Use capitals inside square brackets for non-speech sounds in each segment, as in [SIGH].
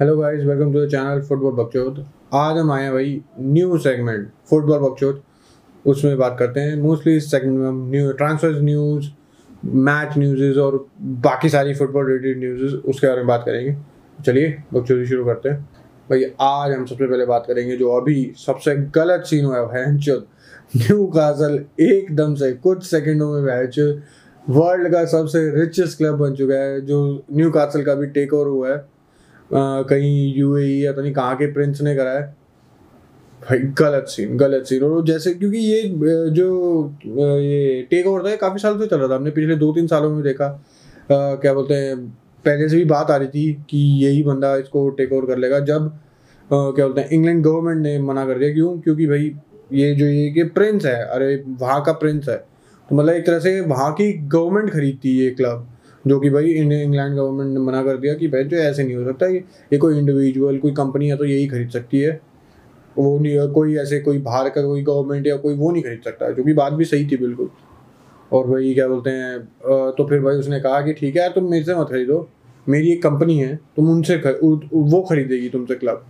Hello guys welcome to the channel football बकचोद आज हम आए हैं भाई न्यू सेगमेंट फुटबॉल बकचोद उसमें बात करते हैं। मोस्टली इस सेगमेंट में हम new transfer news match news और बाकी सारी फुटबॉल रिलेटेड न्यूज़ उसके बारे में बात करेंगे। चलिए बकचोदी शुरू करते हैं। भाई, आज हम सबसे पहले बात करेंगे जो अभी सबसे गलत सीन हुआ है न्यू कासल एकदम से कुछ सेकंडों में मैच वर्ल्ड का सबसे रिचेस्ट क्लब बन चुका है, जो न्यू कासल का भी टेक ओवर हुआ है। कहीं यूएई या तो नहीं कहाँ के प्रिंस ने करा है। भाई गलत सीन गलत सीन और जैसे क्योंकि ये जो ये टेक ओवर था काफ़ी साल से चल रहा था। हमने पिछले दो तीन सालों में देखा। आ, क्या बोलते हैं पहले से भी बात आ रही थी कि यही बंदा इसको टेक ओवर कर लेगा। जब आ, क्या बोलते हैं इंग्लैंड गवर्नमेंट ने मना कर दिया। क्यों? क्योंकि भाई ये जो ये कि प्रिंस है अरे वहाँ का प्रिंस है। तो मतलब एक तरह से वहाँ की गवर्नमेंट खरीदती है ये क्लब जो कि भाई इंग्लैंड गवर्नमेंट ने मना कर दिया कि भाई जो ऐसे नहीं हो सकता, ये कोई इंडिविजुअल कोई कंपनी है तो यही खरीद सकती है। वो नहीं, कोई ऐसे, कोई बाहर का कोई गवर्नमेंट या कोई वो नहीं खरीद सकता, जो कि बात भी सही थी बिल्कुल। और भाई क्या बोलते हैं तो फिर भाई उसने कहा कि ठीक है यार, तुम मेरे से मत खरीदो। मेरी एक कंपनी है, तुम उनसे वो खरीदेगी तुमसे क्लब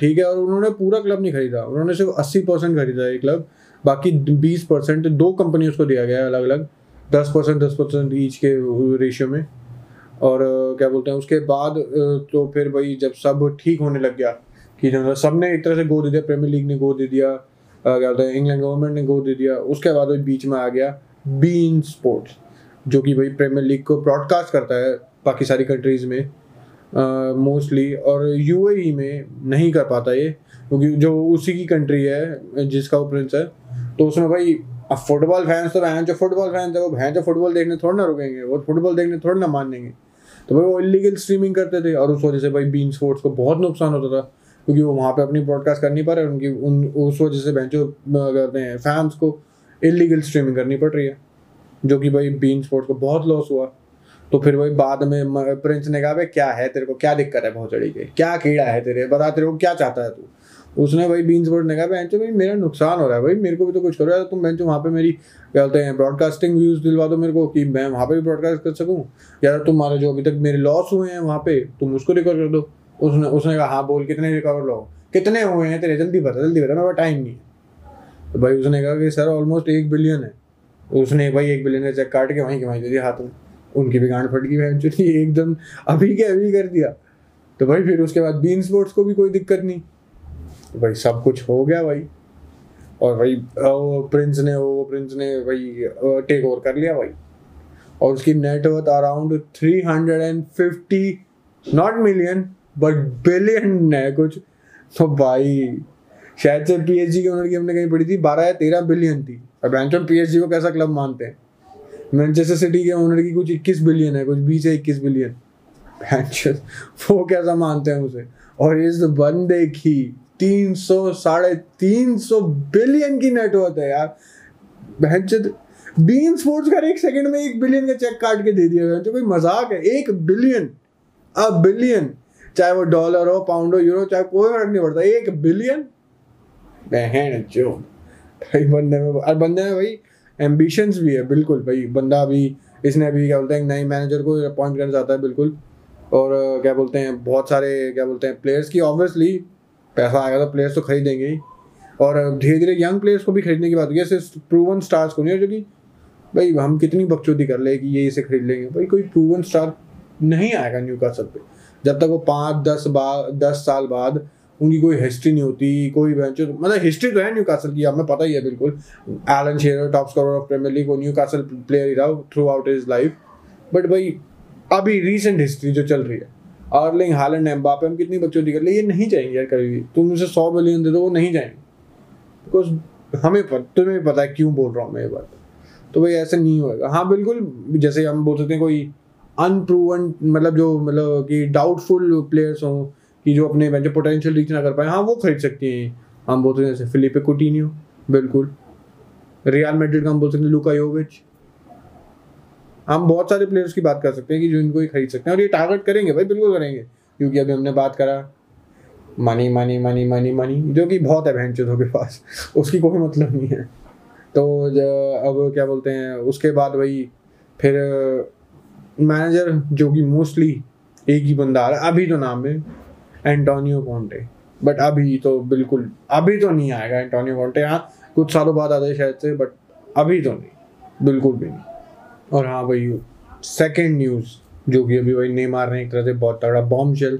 ठीक है, और उन्होंने पूरा क्लब नहीं खरीदा, उन्होंने सिर्फ़ अस्सी परसेंट खरीदा ये क्लब बाकी बीस परसेंट दो कंपनी उसको दिया गया अलग अलग दस परसेंट दस परसेंट ईच के रेशियो में। और क्या बोलते हैं उसके बाद तो फिर भाई जब सब ठीक होने लग गया कि सबने एक तरह से गो दे दिया प्रीमियर लीग ने गो दे दिया क्या बोलते हैं इंग्लैंड गवर्नमेंट ने गो दे दिया उसके बाद बीच में आ गया बीन स्पोर्ट्स जो कि भाई प्रीमियर लीग को ब्रॉडकास्ट करता है बाकी सारी कंट्रीज़ में मोस्टली uh, और यूएई e में नहीं कर पाता ये क्योंकि जो उसी की कंट्री है जिसका वो प्रिंस है तो उसमें भाई अब फुटबॉल फैंस तो बहन जो फुटबॉल फैंस है, वो बहन जो फुटबॉल देखने थोड़ा ना रुकेंगे, वो फुटबॉल देखने थोड़ा ना मानेंगे। तो भाई वो इलीगल स्ट्रीमिंग करते थे, और उस वजह से भाई बीन स्पोर्ट्स को बहुत नुकसान होता था, क्योंकि वो वहाँ पे अपनी ब्रॉडकास्ट कर नहीं पा रहे उनकी, उन, उस वजह से जो करते हैं फैंस को इलीगल स्ट्रीमिंग करनी पड़ रही है, जो कि भाई बीन स्पोर्ट्स को बहुत लॉस हुआ। तो फिर वही बाद में प्रिंस ने कहा, भाई क्या है तेरे को, क्या दिक्कत है भोसड़ी के क्या कीड़ा है तेरे? बता तेरे को, क्या चाहता है तू? उसने भाई बीन्स बोर्ड ने कहा बेंचो भाई मेरा नुकसान हो रहा है भाई, मेरे को भी तो कुछ करो यार, तुम बेंचो वहाँ पे मेरी, क्या बोलते हैं ब्रॉडकास्टिंग व्यूज़ दिलवा दो मेरे को कि मैं वहाँ पे भी ब्रॉडकास्ट कर सकूँ। या तुम्हारे जो अभी तक मेरे लॉस हुए हैं वहाँ पे, तुम उसको रिकवर कर दो। उसने उसने कहा हाँ बोल, कितने रिकवर लो कितने हुए हैं तेरे, जल्दी बता जल्दी बता, मेरा टाइम नहीं है। तो भाई उसने कहा कि, सर ऑलमोस्ट एक बिलियन है। उसने भाई एक बिलियन का चेक काट के वहीं के वहीं दे दिया हाथ में। उनकी भी गांड फट गई, बहन [LAUGHS] एकदम अभी के अभी कर दिया। तो भाई फिर उसके बाद बीन स्पोर्ट्स को भी कोई दिक्कत नहीं। भाई सब कुछ हो गया भाई। और भाई प्रिंस ने, वो प्रिंस ने भाई टेक ओवर कर लिया भाई। और उसकी net worth around three hundred and fifty not million but billion है कुछ। तो भाई, शायद से पीएचजी के ओनर की हमने कहीं पढ़ी थी, बारह या तेरह बिलियन थी। और बैंक पीएचजी को कैसा क्लब मानते हैं? मैनचेस्टर सिटी के ओनर की कुछ इक्कीस बिलियन है, कुछ बीस या इक्कीस बिलियन वो कैसा मानते हैं उसे? और इस बंदे की तीन सौ, साढ़े तीन सौ बिलियन की नेटवर्थ है यार। बहन बीन स्पोर्ट्स का एक सेकंड में एक बिलियन का चेक काट के दे दिया गया तो कोई मज़ाक है? एक बिलियन अ बिलियन चाहे वो डॉलर हो पाउंड हो यूरो चाहे कोई फ़र्क नहीं पड़ता, एक बिलियन बहन जो भाई बंदे में और बंदे में भाई एम्बिशंस भी है, बिल्कुल भाई, बंदा अभी इसने अभी क्या बोलते हैं नए मैनेजर को अपॉइंट करना चाहता है, बिल्कुल। और क्या बोलते हैं, बहुत सारे, क्या बोलते हैं प्लेयर्स की ऑब्वियसली पैसा आएगा तो प्लेयर्स तो खरीदेंगे ही। और धीरे धीरे यंग प्लेयर्स को भी खरीदने की बात होगी। सिर्फ़ प्रूवन स्टार्स को नहीं, जो कि भाई हम कितनी बकचोदी कर ले कि ये इसे खरीद लेंगे। भाई कोई प्रूवन स्टार नहीं आएगा न्यू कासल पे। जब तक वो पाँच, दस बार दस साल बाद उनकी कोई हिस्ट्री नहीं होती, कोई वेंचर मतलब हिस्ट्री तो है न्यू कासल की हमें पता ही है बिल्कुल। Alan Shearer top score of Premier League वो न्यू कासल प्लेयर ही रहा throughout his life but भाई अभी रिसेंट हिस्ट्री जो चल रही है आर्लिंग हालैंड, एम्बापे, हम कितनी बच्चों कर ले? ये नहीं जाएँगे यार कभी भी। तुम उसे सौ बिलियन दे दो, वो नहीं जाएँगे। बिकॉज़ हमें पता, तुम्हें पता है क्यों बोल रहा हूँ मैं ये बात। तो भाई ऐसा नहीं होएगा। हाँ बिल्कुल, जैसे हम बोल सकते हैं कोई अनप्रूवन मतलब जो मतलब कि डाउटफुल प्लेयर्स हों, कि जो अपने जो पोटेंशियल रीच ना कर पाए हाँ वो खरीद सकती हैं। हम बोलते हैं जैसे फिलिपे कुटिनियो बिल्कुल। रियल मेड्रिड का हम बोल सकते हैं लुका योविच हम बहुत सारे प्लेयर्स की बात कर सकते हैं कि जो इनको ही खरीद सकते हैं। और ये टारगेट करेंगे भाई, बिल्कुल करेंगे। क्योंकि अभी हमने बात करा money money money money money जो कि बहुत है बहन के पास, उसकी कोई मतलब नहीं है। तो अब क्या बोलते हैं, उसके बाद वही, फिर मैनेजर जो कि मोस्टली एक ही बंदा आ रहा है, अभी तो नाम है एंटोनियो कॉन्टे बट अभी तो बिल्कुल, अभी तो नहीं आएगा एंटोनियो कॉन्टे हाँ कुछ सालों बाद आ शायद से बट अभी तो नहीं, बिल्कुल भी नहीं। और हाँ भाई सेकेंड न्यूज़ जो कि अभी भाई नेमार ने एक तरह से बहुत तगड़ा बॉम्ब शेल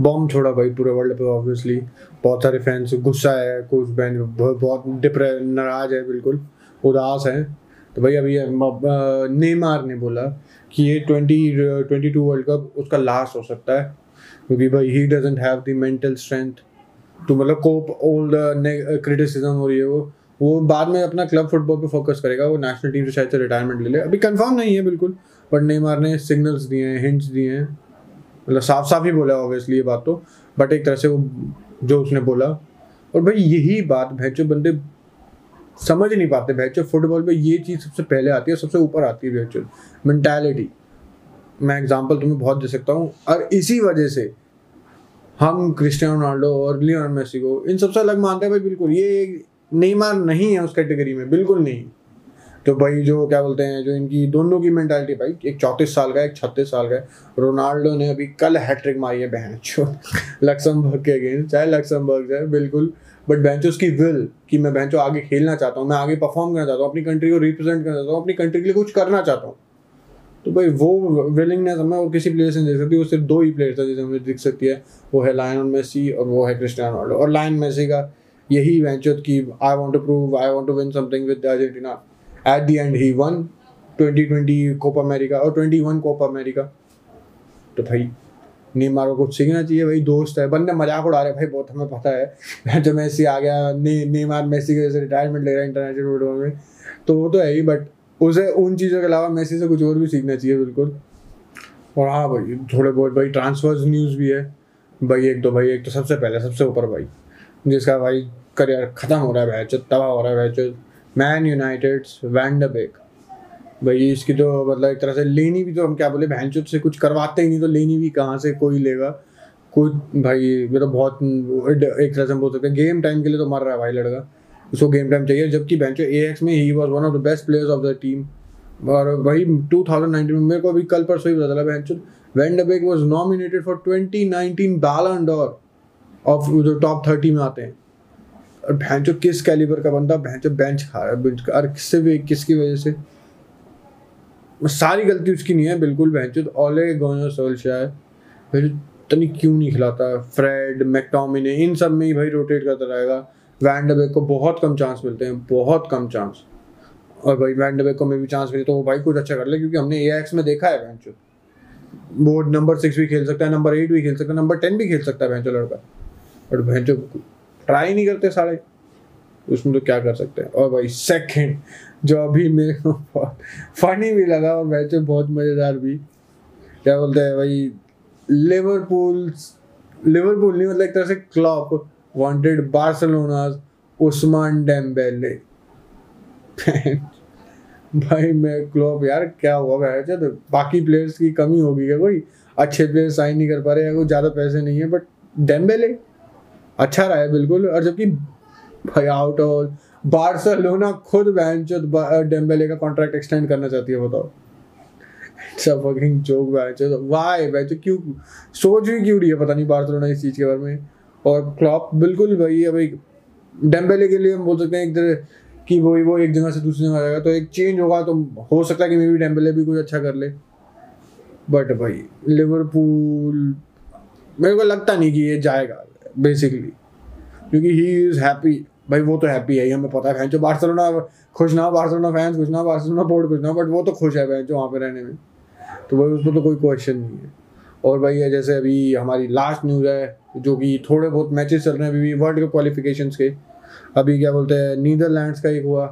बॉम्ब छोड़ा भाई पूरे वर्ल्ड पे ऑब्वियसली बहुत सारे फैंस गुस्सा है, कुछ बैन बहुत डिप्रे नाराज़ है, बिल्कुल। उदास है। तो भाई अभी नेमार ने बोला कि ये twenty twenty two world cup उसका लास्ट हो सकता है। क्योंकि भाई he doesn't have the mental strength to मतलब कोप ऑल द क्रिटिसिज्म रही है वो। वो बाद में अपना क्लब फुटबॉल पे फोकस करेगा, वो नेशनल टीम से शायद से रिटायरमेंट ले ले। अभी कंफर्म नहीं है बिल्कुल बट नेमार ने सिग्नल्स दिए हैं हिंट्स दिए हैं। मतलब साफ़ साफ़ ही बोला ऑब्वियसली ये बात तो। बट एक तरह से वो, जो उसने बोला। और भाई यही बात भैंचो बंदे समझ नहीं पाते। भैंचो फुटबॉल पे ये चीज़ सबसे पहले आती है, सबसे ऊपर आती है भैंचो मैंटेलिटी मैं एग्ज़ाम्पल तुम्हें बहुत दे सकता हूँ। और इसी वजह से हम क्रिस्टियानो रोनाल्डो और लियोन मेसी को इन सबसे अलग मानते हैं भाई, बिल्कुल। ये नेमार नहीं है उस कैटेगरी में, बिल्कुल नहीं। तो भाई जो, क्या बोलते हैं, जो इनकी दोनों की मेंटालिटी भाई, एक चौंतीस साल का, एक छत्तीस साल का रोनाल्डो ने अभी कल हैट्रिक मारी है बहन, जो लक्समबर्ग के अगेंस्ट चाहे लक्समबर्ग है बिल्कुल। बट बेंचो उसकी विल कि मैं बेंचो आगे खेलना चाहता हूँ, मैं आगे परफॉर्म करना चाहता हूँ, अपनी कंट्री को रिप्रेजेंट करना चाहता हूँ, अपनी कंट्री के लिए कुछ करना चाहता हूँ। तो भाई वो विलिंगनेस हमें और किसी प्लेयर से नहीं देख सकती, वो सिर्फ़ दो ही प्लेयर था जिसे हमें दिख सकती है। वो है लायन मेसी और वो है क्रिस्टियानो रोनाल्डो और लायन मेसी का यही वेंचर की I want to prove I want to win something with Argentina at the end he won 2020 Copa America और 21 कोपा अमेरिका तो भाई नीमारो को कुछ सीखना चाहिए भाई दोस्त है बंदे मज़ाक उड़ा रहे भाई बहुत हमें पता है। [LAUGHS] जो मेसी आ गया ने, नेमार मेसी के जैसे रिटायरमेंट ले रहा है इंटरनेशनल फुटबॉल में। तो वो तो है ही बट उसे उन चीज़ों के अलावा मेसी से कुछ और भी सीखना चाहिए बिल्कुल। और हाँ भाई थोड़े बहुत भाई ट्रांसफर्स न्यूज़ भी है। भाई एक तो भाई एक तो सबसे पहले सबसे ऊपर भाई। जिसका भाई करियर ख़त्म हो रहा है भाई तबाह हो रहा है भाई मैन यूनाइटेड वैंडबेक भाई, इसकी तो मतलब एक तरह से लेनी भी तो हम क्या बोले बहन से कुछ करवाते ही नहीं तो लेनी भी कहाँ से, कोई लेगा? कोई, भाई, ये तो बहुत एक तरह से हम बोल सकते हैं गेम टाइम के लिए तो मर रहा है भाई लड़का। उसको गेम टाइम चाहिए, जबकि बेंचो ए एक्स में he was one of the best players of the team और वही 2019 में मेरे को अभी कल परसों ही पता चला बेंचो Van de Beek was nominated for 2019 Ballon d'Or of जो टॉप 30 में आते हैं। और भैंचो किस कैलिबर का बंदा भैंचो बेंच खा रहा है बेंच और किससे भी, किसकी वजह से? सारी गलती उसकी नहीं है, बिल्कुल भैंचो तो ओले गोनो सोल्शायर फिर तनी क्यों नहीं खिलाता? फ्रेड मैकटॉमिने इन सब में ही भाई रोटेट करता रहेगा। वैंडबेक को बहुत कम चांस मिलते हैं, बहुत कम चांस और भाई वैंडबेक को में भी चांस मिले तो वो भाई कुछ अच्छा कर ले, क्योंकि हमने ए एक्स में देखा है भैंचो वो नंबर सिक्स भी खेल सकता है नंबर एट भी खेल सकता है नंबर टेन भी खेल सकता है भैंचो लड़का। और भैंचो ट्राई नहीं करते सारे, उसमें तो क्या कर सकते हैं? और भाई सेकंड जो अभी मेरे को फनी भी लगा और वैसे बहुत मज़ेदार भी, क्या बोलते हैं भाई लिवरपूल लिवरपूल नहीं मतलब एक तरह से Klopp wanted Barcelona Ousmane Dembele भाई, मैं क्लॉप यार, क्या हुआ? वैसे तो बाकी प्लेयर्स की कमी होगी क्या कोई? अच्छे प्लेयर साइन नहीं कर पा रहे या कोई ज़्यादा पैसे नहीं है बट डेम्बेले अच्छा रहा है, बिल्कुल। और जबकि भाई आउट ऑल बार्सिलोना खुद बेंचो डेम्बेले का कॉन्ट्रैक्ट एक्सटेंड करना चाहती है, बताओ। इट्स अ फकिंग जोक बेंचो व्हाई बेंचो क्यों सोच भी क्यों रही है? पता नहीं बार्सिलोना इस चीज़ के बारे में। और क्लॉप बिल्कुल भाई है भाई डेम्बेले के लिए हम बोल सकते हैं एक तरह कि वो वो एक जगह से दूसरी जगह जाएगा तो एक चेंज होगा तो हो सकता है कि मे बी डेम्बेले भी कुछ अच्छा कर ले। बट भाई लिवरपूल मेरे को लगता नहीं कि ये जाएगा। बेसिकली क्योंकि ही इज़ हैप्पी भाई वो तो हैप्पी है ही हमें पता है जो बार्सिलोना खुश ना बार्सिलोना फैंस खुश ना बार्सिलोना बोर्ड खुश ना बट वो तो खुश है जो वहाँ पे रहने में। तो भाई उसमें तो कोई क्वेश्चन नहीं है। और भाई है जैसे अभी हमारी लास्ट न्यूज़ है, जो कि थोड़े बहुत मैचेस चल रहे हैं अभी वर्ल्ड कप क्वालिफिकेशन के। अभी क्या बोलते हैं नीदरलैंड्स का एक हुआ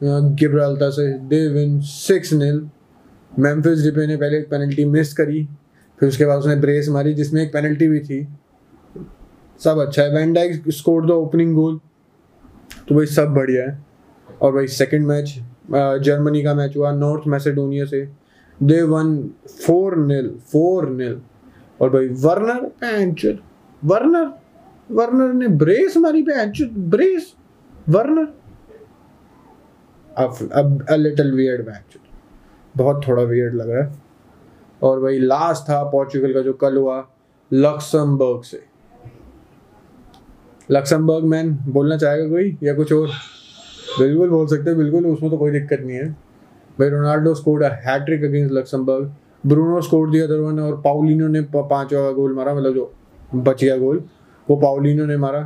गिब्राल्टा से। They win six nil Memphis Depay ने पहले एक पेनल्टी मिस करी, फिर उसके बाद उसने ब्रेस मारी, जिसमें एक पेनल्टी भी थी। सब अच्छा है। Van Dijk score the opening goal तो भाई सब बढ़िया है। और भाई सेकंड मैच जर्मनी का मैच हुआ नॉर्थ मैसेडोनिया से। They won four nil four nil और भाई वर्नर पैंचर वर्नर वर्नर ने ब्रेस मारी पैंचर ब्रेस वर्नर अब अब अ लिटिल वियर्ड मैच बहुत थोड़ा वियर्ड लग रहा है। और भाई लास्ट था पोर्चुगल का जो कल हुआ लक्समबर्ग से। लक्समबर्ग मैन बोलना चाहेगा कोई या कुछ और? बिल्कुल बोल सकते हैं, बिल्कुल, उसमें तो कोई दिक्कत नहीं है। भाई Ronaldo scored hat-trick against Luxembourg Bruno score दिया अदर वन और पाउलिनो ने पांचवा गोल मारा मतलब जो बच गया गोल वो पाउलिनो ने मारा।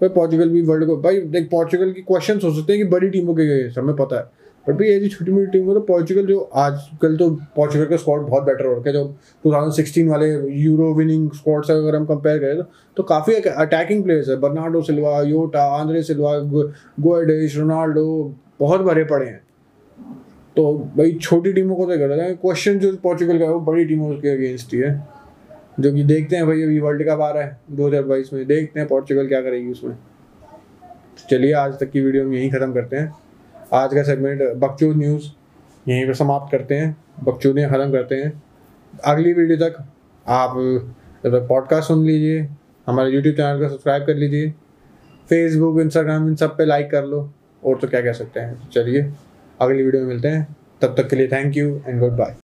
भाई पोर्चुगल भी वर्ल्ड कप भाई, देख पोर्चुगल की क्वेश्चन हो सकते हैं कि बड़ी टीमों के हमें पता है। बट भाई ऐसी छोटी मोटी टीम को तो पोर्चुगल जो आजकल तो पोर्चुगल का स्क्वाड बहुत बेटर हो रखा है। जो 2016 वाले यूरो विनिंग स्क्वाड से अगर हम कंपेयर करें तो, तो काफ़ी अटैकिंग प्लेयर्स है। Bernardo Silva Jota Andre Silva Guedes Ronaldo बहुत भरे पड़े हैं। तो भाई छोटी टीमों को तो कर रहे हैं। क्वेश्चन जो पोर्चुगल का है वो बड़ी टीमों के अगेंस्ट ही है। जो कि देखते हैं भाई अभी वर्ल्ड कप आ रहा है दो हज़ार बाईस में। देखते हैं पोर्चुगल क्या करेगी उसमें। चलिए आज तक की वीडियो हम यहीं ख़त्म करते हैं। आज का सेगमेंट बकचूद न्यूज़ यहीं पर समाप्त करते हैं। बकचूदियाँ ख़त्म करते हैं। अगली वीडियो तक आप पॉडकास्ट सुन लीजिए। हमारे यूट्यूब चैनल को सब्सक्राइब कर लीजिए। फेसबुक इंस्टाग्राम इन सब पे लाइक कर लो। और तो क्या कह सकते हैं। चलिए, अगली वीडियो में मिलते हैं। तब तक के लिए thank you and good bye